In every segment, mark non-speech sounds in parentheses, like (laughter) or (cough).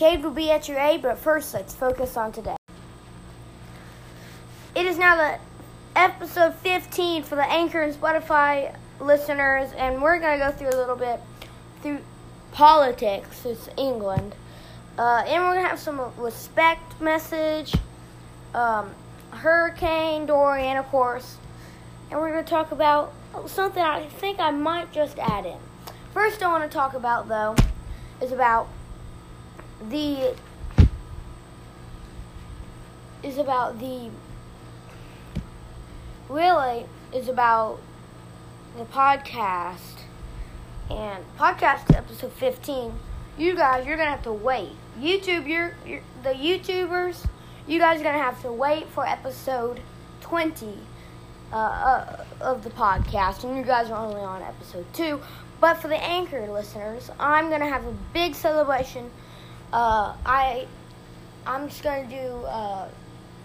Cade will be at your aid, but first let's focus on today. It is now the episode 15 for the Anchor and Spotify listeners, and we're going to go through a little bit through politics. It's England. Uh, and we're going to have some respect message, um, Hurricane Dorian, of course, and we're going to talk about something I think I might just add in. First, I want to talk about, though, is about the is about the really is about the podcast. And podcast episode 15 you guys you're gonna have to wait. Youtube you're, you're the youtubers you guys are gonna have to wait for episode 20 uh, uh, of the podcast. And you guys are only on episode 2 but for the anchor listeners i'm gonna have a big celebration uh, I I'm just gonna do uh,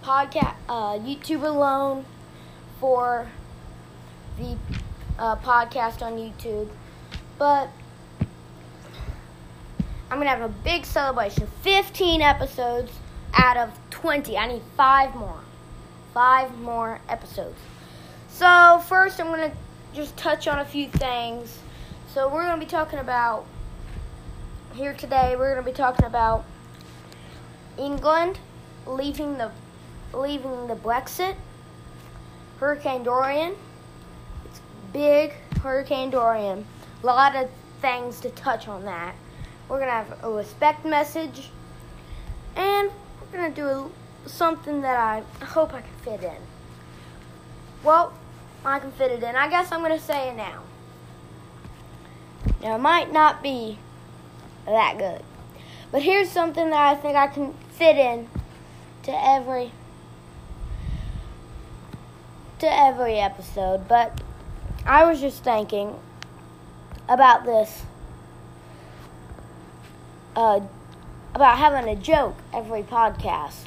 podcast uh, YouTube alone for the uh, podcast on YouTube, but I'm gonna have a big celebration. 15 episodes out of 20. I need five more, five more episodes. So first, I'm gonna just touch on a few things. So we're gonna be talking about here today we're going to be talking about England leaving the leaving the Brexit, Hurricane Dorian. It's big Hurricane Dorian. A lot of things to touch on that. We're going to have a respect message and we're going to do something that I hope I can fit in. Well, I can fit it in. I guess I'm going to say it now. Now, it might not be that good. But here's something that I think I can fit in to every to every episode, but I was just thinking about this uh, about having a joke every podcast.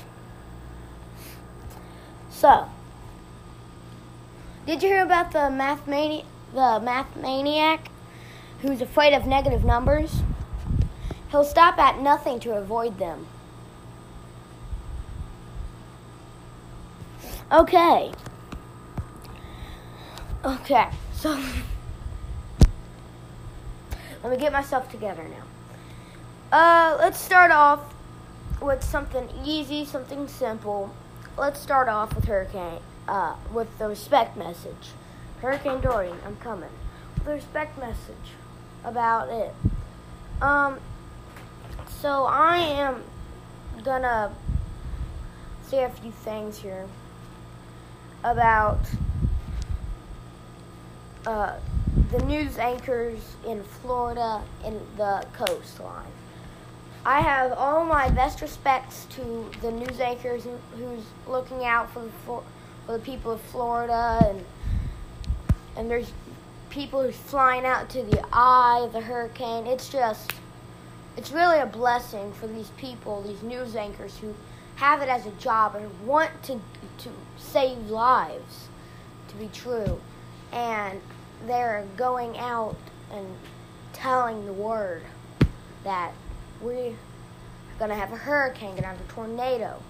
So, did you hear about the math mani- the math maniac who's afraid of negative numbers? He'll stop at nothing to avoid them. Okay. Okay, so (laughs) let me get myself together now. Uh, let's start off with something easy, something simple. Let's start off with Hurricane, uh, with the respect message. Hurricane Dorian, I'm coming. The respect message about it. Um, so I am gonna say a few things here about uh, the news anchors in Florida and the coastline. I have all my best respects to the news anchors who's looking out for the for the people of Florida and and there's people who's flying out to the eye of the hurricane. It's just it's really a blessing for these people, these news anchors who have it as a job and want to to save lives, to be true, and they're going out and telling the word that we're gonna have a hurricane, gonna have a tornado,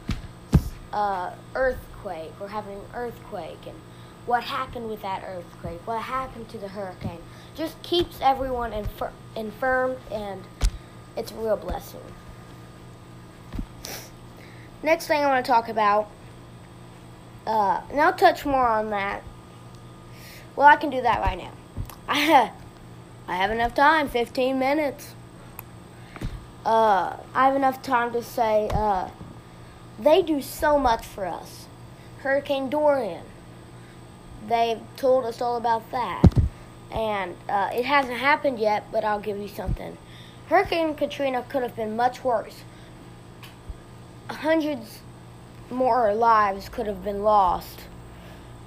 uh, earthquake, we're having an earthquake, and what happened with that earthquake, what happened to the hurricane, just keeps everyone infir- infirmed and it's a real blessing. Next thing I want to talk about, uh, and I'll touch more on that. Well, I can do that right now. (laughs) I have, enough time, 15 minutes. Uh, I have enough time to say uh, they do so much for us. Hurricane Dorian, they've told us all about that. And uh, it hasn't happened yet, but I'll give you something. Hurricane Katrina could have been much worse. Hundreds more lives could have been lost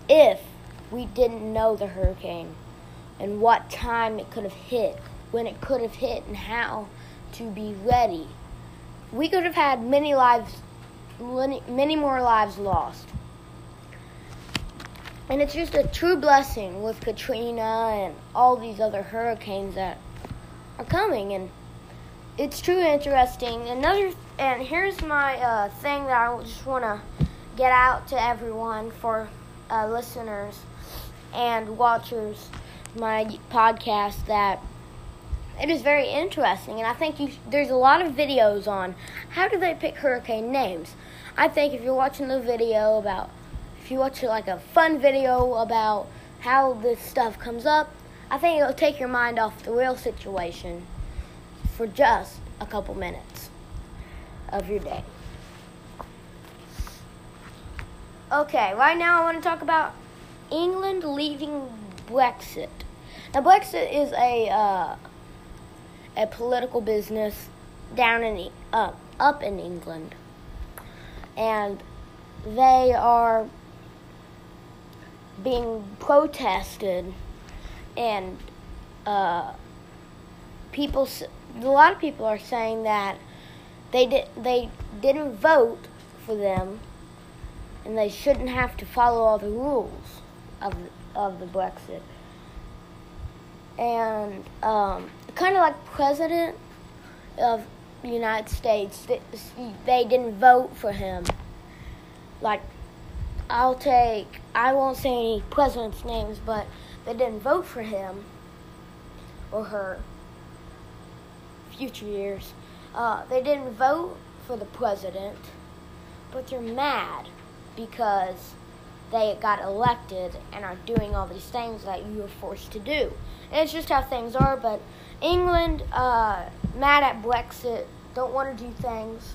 if we didn't know the hurricane and what time it could have hit, when it could have hit, and how to be ready. We could have had many lives, many more lives lost. And it's just a true blessing with Katrina and all these other hurricanes that are coming. And it's truly interesting. Another, and here's my uh, thing that I just want to get out to everyone for uh, listeners and watchers my podcast that it is very interesting and i think you, there's a lot of videos on how do they pick hurricane names i think if you're watching the video about if you watch like a fun video about how this stuff comes up i think it'll take your mind off the real situation for just a couple minutes of your day okay right now i want to talk about england leaving Brexit. Now, Brexit is a uh, a political business down in uh, up in England, and they are being protested, and uh, people. A lot of people are saying that they did they didn't vote for them, and they shouldn't have to follow all the rules of of the Brexit. And um, kind of like president of the United States, they didn't vote for him. Like, I'll take, I won't say any president's names, but they didn't vote for him or her future years. Uh, they didn't vote for the president, but they're mad because they got elected and are doing all these things that you were forced to do. And it's just how things are. But England, uh, mad at Brexit, don't want to do things.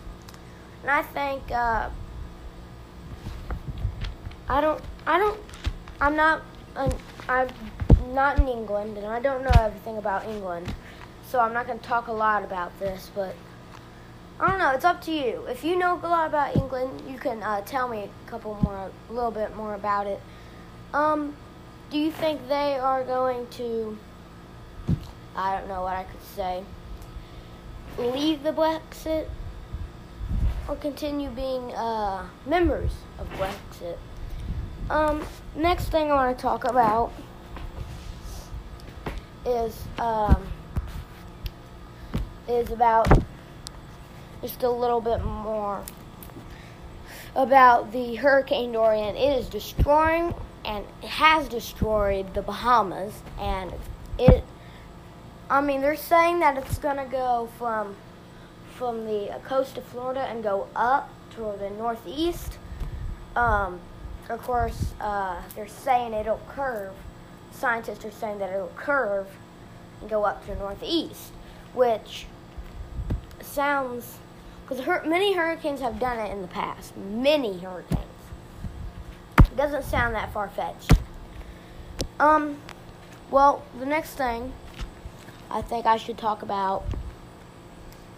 And I think uh, I don't. I don't. I'm not. I'm, I'm not in England, and I don't know everything about England. So I'm not going to talk a lot about this, but I don't know. It's up to you. If you know a lot about England, you can uh, tell me a couple more, a little bit more about it. Um, do you think they are going to? I don't know what I could say. Leave the Brexit or continue being uh, members of Brexit? Um, next thing I want to talk about is um, is about just a little bit more about the Hurricane Dorian. It is destroying and has destroyed the Bahamas, and it. I mean, they're saying that it's gonna go from from the coast of Florida and go up to the northeast. Um, of course, uh, they're saying it'll curve. Scientists are saying that it'll curve and go up to the northeast, which sounds because hur- many hurricanes have done it in the past. Many hurricanes. It doesn't sound that far fetched. Um, well, the next thing I think I should talk about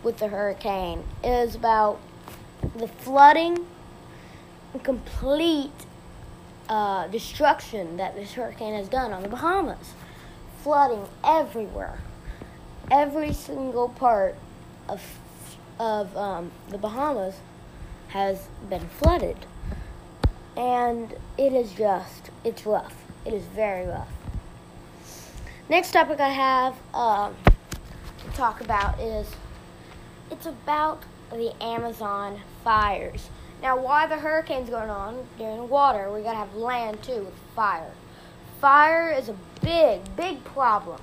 with the hurricane is about the flooding and complete uh, destruction that this hurricane has done on the Bahamas. Flooding everywhere. Every single part of of um, the Bahamas has been flooded. And it is just, it's rough. It is very rough. Next topic I have um, to talk about is it's about the Amazon fires. Now, why the hurricane's going on during water, we gotta have land too with fire. Fire is a big, big problem.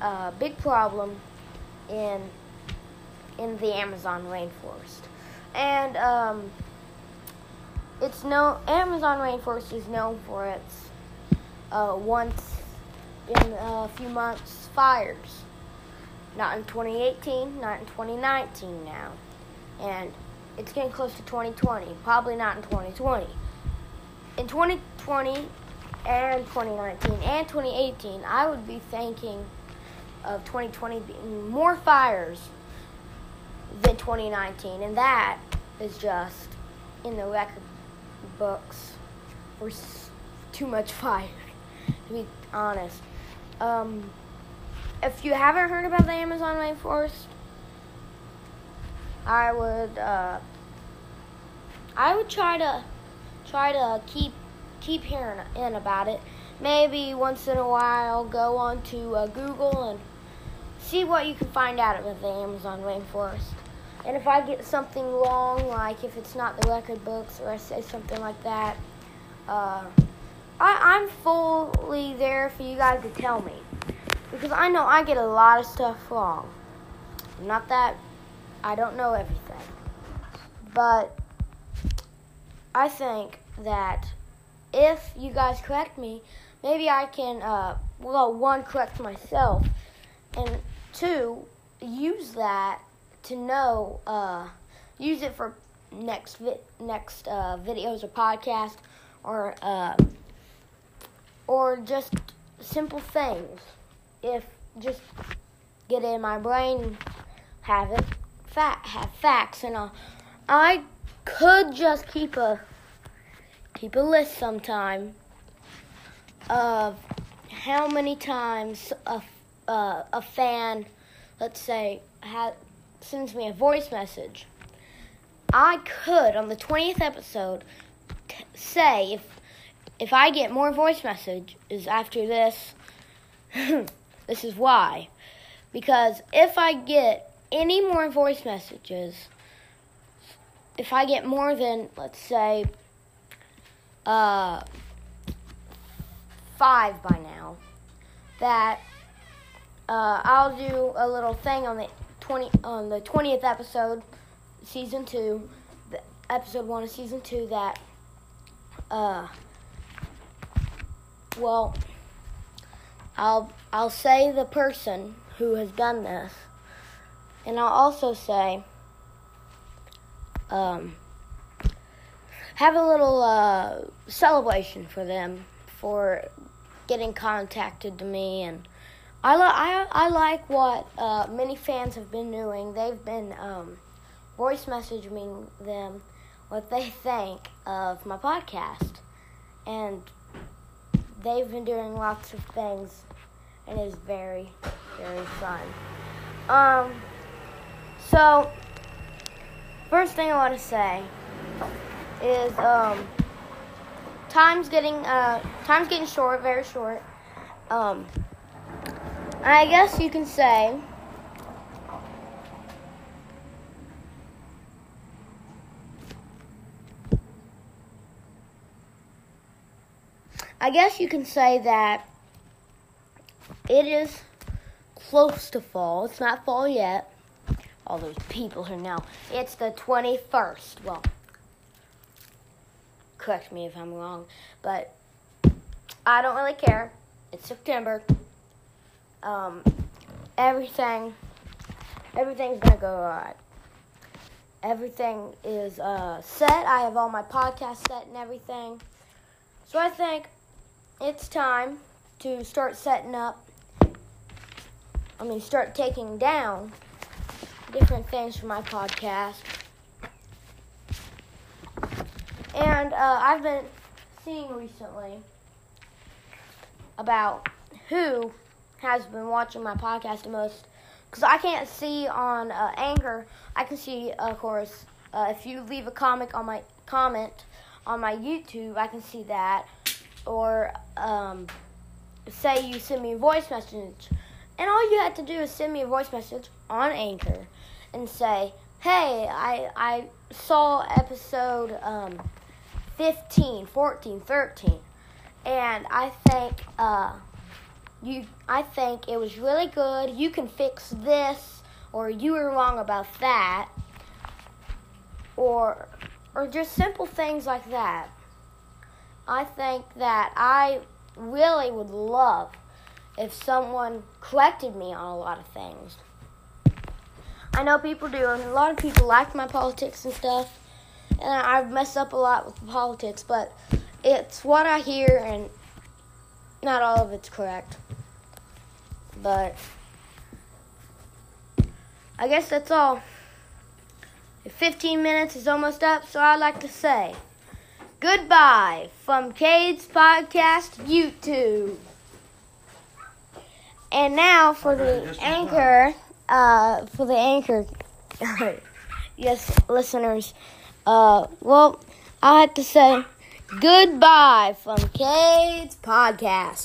A uh, big problem in in the Amazon rainforest. And um, it's no Amazon rainforest is known for its uh, once in a few months fires. Not in 2018, not in 2019 now. And it's getting close to 2020, probably not in 2020. In 2020 and 2019 and 2018, I would be thinking of 2020 being more fires than 2019, and that is just in the record books for too much fire, (laughs) to be honest. Um, if you haven't heard about the Amazon rainforest, I would uh, I would try to try to keep keep hearing in about it. Maybe once in a while, go on to uh, Google and see what you can find out about the Amazon rainforest. And if I get something wrong, like if it's not the record books or I say something like that, uh, I, I'm fully there for you guys to tell me. Because I know I get a lot of stuff wrong. Not that I don't know everything. But I think that if you guys correct me, maybe I can, uh, well, one, correct myself, and two, use that to know, uh, use it for next vi- next uh, videos or podcast, or uh, or just simple things. If just get it in my brain, have it, fa- have facts, and all. I could just keep a keep a list sometime of how many times a, uh, a fan, let's say, ha- sends me a voice message. I could, on the 20th episode, t- say if if I get more voice messages after this, (laughs) this is why. Because if I get any more voice messages, if I get more than, let's say, uh, five by now, that uh, I'll do a little thing on the twenty on the twentieth episode, season two, episode one of season two. That, uh, well, I'll I'll say the person who has done this, and I'll also say, um, have a little uh, celebration for them for getting contacted to me and I, li- I, I like what uh, many fans have been doing. They've been um, voice messaging them what they (laughs) think of my podcast. And they've been doing lots of things, and it's very, very fun. Um, so, first thing I want to say is um, time's getting uh, time's getting short, very short. Um, I guess you can say I guess you can say that it is close to fall. It's not fall yet. All those people who now. It's the 21st. Well, correct me if I'm wrong, but I don't really care. It's September. Um, everything, everything's gonna go alright. Everything is uh, set. I have all my podcasts set and everything. So I think it's time to start setting up. I mean, start taking down different things for my podcast. And uh, I've been seeing recently about who has been watching my podcast the most. Because I can't see on uh, Anchor. I can see, of course, uh, if you leave a comment on my comment on my YouTube, I can see that. Or um, say you send me a voice message, and all you have to do is send me a voice message on Anchor and say, "Hey, I I saw episode um, 15, 14, 13, and I think uh, you I think it was really good. You can fix this, or you were wrong about that, or or just simple things like that." I think that I really would love if someone corrected me on a lot of things. I know people do, and a lot of people like my politics and stuff, and I've messed up a lot with politics, but it's what I hear, and not all of it's correct. But I guess that's all. 15 minutes is almost up, so I'd like to say goodbye from Cade's Podcast YouTube. And now for the anchor, uh, for the anchor, (laughs) yes, listeners. Uh, well, I have to say goodbye from Cade's Podcast.